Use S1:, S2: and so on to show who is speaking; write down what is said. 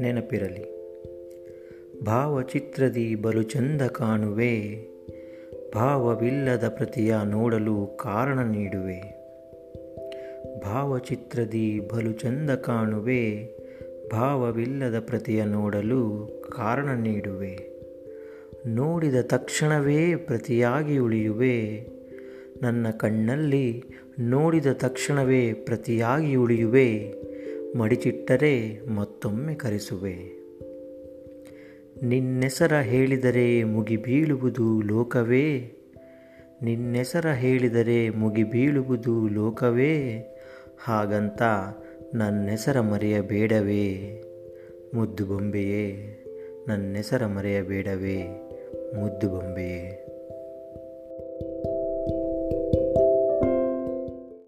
S1: ನೆನಪಿರಲಿ, ಭಾವಚಿತ್ರದಿ ಬಲು ಚಂದ ಕಾಣುವೆ, ಭಾವವಿಲ್ಲದ ಪ್ರತಿಯ ನೋಡಲು ಕಾರಣ ನೀಡುವೆ. ಭಾವಚಿತ್ರದಿ ಬಲು ಚಂದ ಕಾಣುವೆ, ಭಾವವಿಲ್ಲದ ಪ್ರತಿಯ ನೋಡಲು ಕಾರಣ ನೀಡುವೆ. ನೋಡಿದ ತಕ್ಷಣವೇ ಪ್ರತಿಯಾಗಿ ಉಳಿಯುವೆ ನನ್ನ ಕಣ್ಣಲ್ಲಿ ನೋಡಿದ ತಕ್ಷಣವೇ ಪ್ರತಿಯಾಗಿ ಉಳಿಯುವೆ, ಮಡಿಚಿಟ್ಟರೆ ಮತ್ತೊಮ್ಮೆ ಕರೆಸುವೆ. ನಿನ್ನೆಸರ ಹೇಳಿದರೆ ಮುಗಿ ಬೀಳುವುದು ಲೋಕವೇ, ನಿನ್ನೆಸರ ಹೇಳಿದರೆ ಮುಗಿ ಬೀಳುವುದು ಲೋಕವೇ, ಹಾಗಂತ ನನ್ನೆಸರ ಮರೆಯಬೇಡವೇ. ಮುದ್ದು ಬೊಂಬೆಯೇ, ನನ್ನೆಸರ ಮರೆಯಬೇಡವೇ, ಮುದ್ದು ಬೊಂಬೆಯೇ.